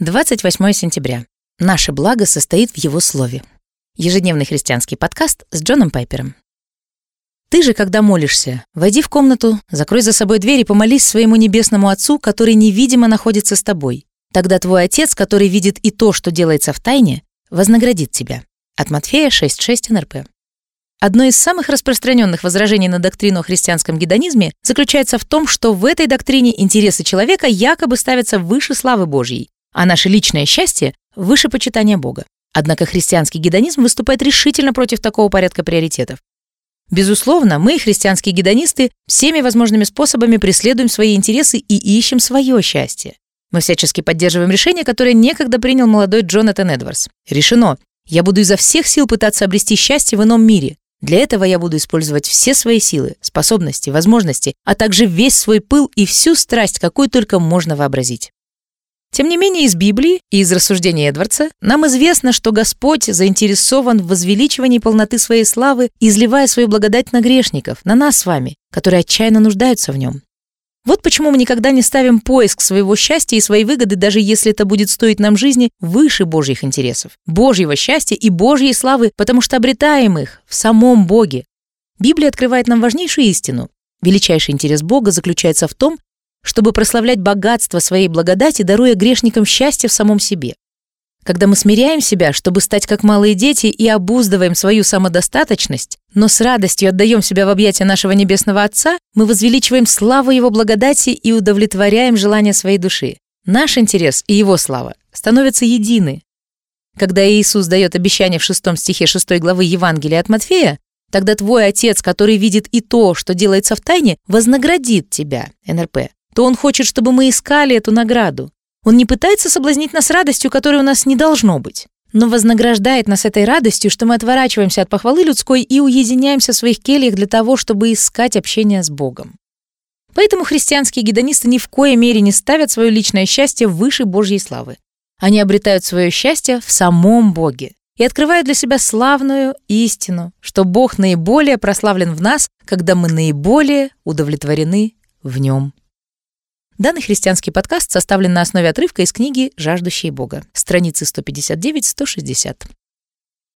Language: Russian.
28 сентября. Наше благо состоит в Его Слове. Ежедневный христианский подкаст с Джоном Пайпером. Ты же, когда молишься, войди в комнату, закрой за собой дверь и помолись своему небесному Отцу, который невидимо находится с тобой. Тогда твой Отец, который видит и то, что делается в тайне, вознаградит тебя. От Матфея 6.6 НРП. Одно из самых распространенных возражений на доктрину о христианском гедонизме заключается в том, что в этой доктрине интересы человека якобы ставятся выше славы Божьей, а наше личное счастье выше почитания Бога. Однако христианский гедонизм выступает решительно против такого порядка приоритетов. Безусловно, мы, христианские гедонисты, всеми возможными способами преследуем свои интересы и ищем свое счастье. Мы всячески поддерживаем решение, которое некогда принял молодой Джонатан Эдвардс. Решено. Я буду изо всех сил пытаться обрести счастье в ином мире. Для этого я буду использовать все свои силы, способности, возможности, а также весь свой пыл и всю страсть, какую только можно вообразить. Тем не менее, из Библии и из рассуждений Эдвардса нам известно, что Господь заинтересован в возвеличивании полноты своей славы, изливая свою благодать на грешников, на нас с вами, которые отчаянно нуждаются в нем. Вот почему мы никогда не ставим поиск своего счастья и своей выгоды, даже если это будет стоить нам жизни, выше Божьих интересов, Божьего счастья и Божьей славы, потому что обретаем их в самом Боге. Библия открывает нам важнейшую истину. Величайший интерес Бога заключается в том, чтобы прославлять богатство своей благодати, даруя грешникам счастье в самом себе. Когда мы смиряем себя, чтобы стать как малые дети и обуздываем свою самодостаточность, но с радостью отдаем себя в объятия нашего Небесного Отца, мы возвеличиваем славу Его благодати и удовлетворяем желания своей души. Наш интерес и Его слава становятся едины. Когда Иисус дает обещание в шестом стихе 6 главы Евангелия от Матфея, тогда твой Отец, который видит и то, что делается в тайне, вознаградит тебя, НРП, то он хочет, чтобы мы искали эту награду. Он не пытается соблазнить нас радостью, которой у нас не должно быть, но вознаграждает нас этой радостью, что мы отворачиваемся от похвалы людской и уединяемся в своих кельях для того, чтобы искать общение с Богом. Поэтому христианские гедонисты ни в коей мере не ставят свое личное счастье выше Божьей славы. Они обретают свое счастье в самом Боге и открывают для себя славную истину, что Бог наиболее прославлен в нас, когда мы наиболее удовлетворены в Нем. Данный христианский подкаст составлен на основе отрывка из книги «Жаждущие Бога», страницы 159-160.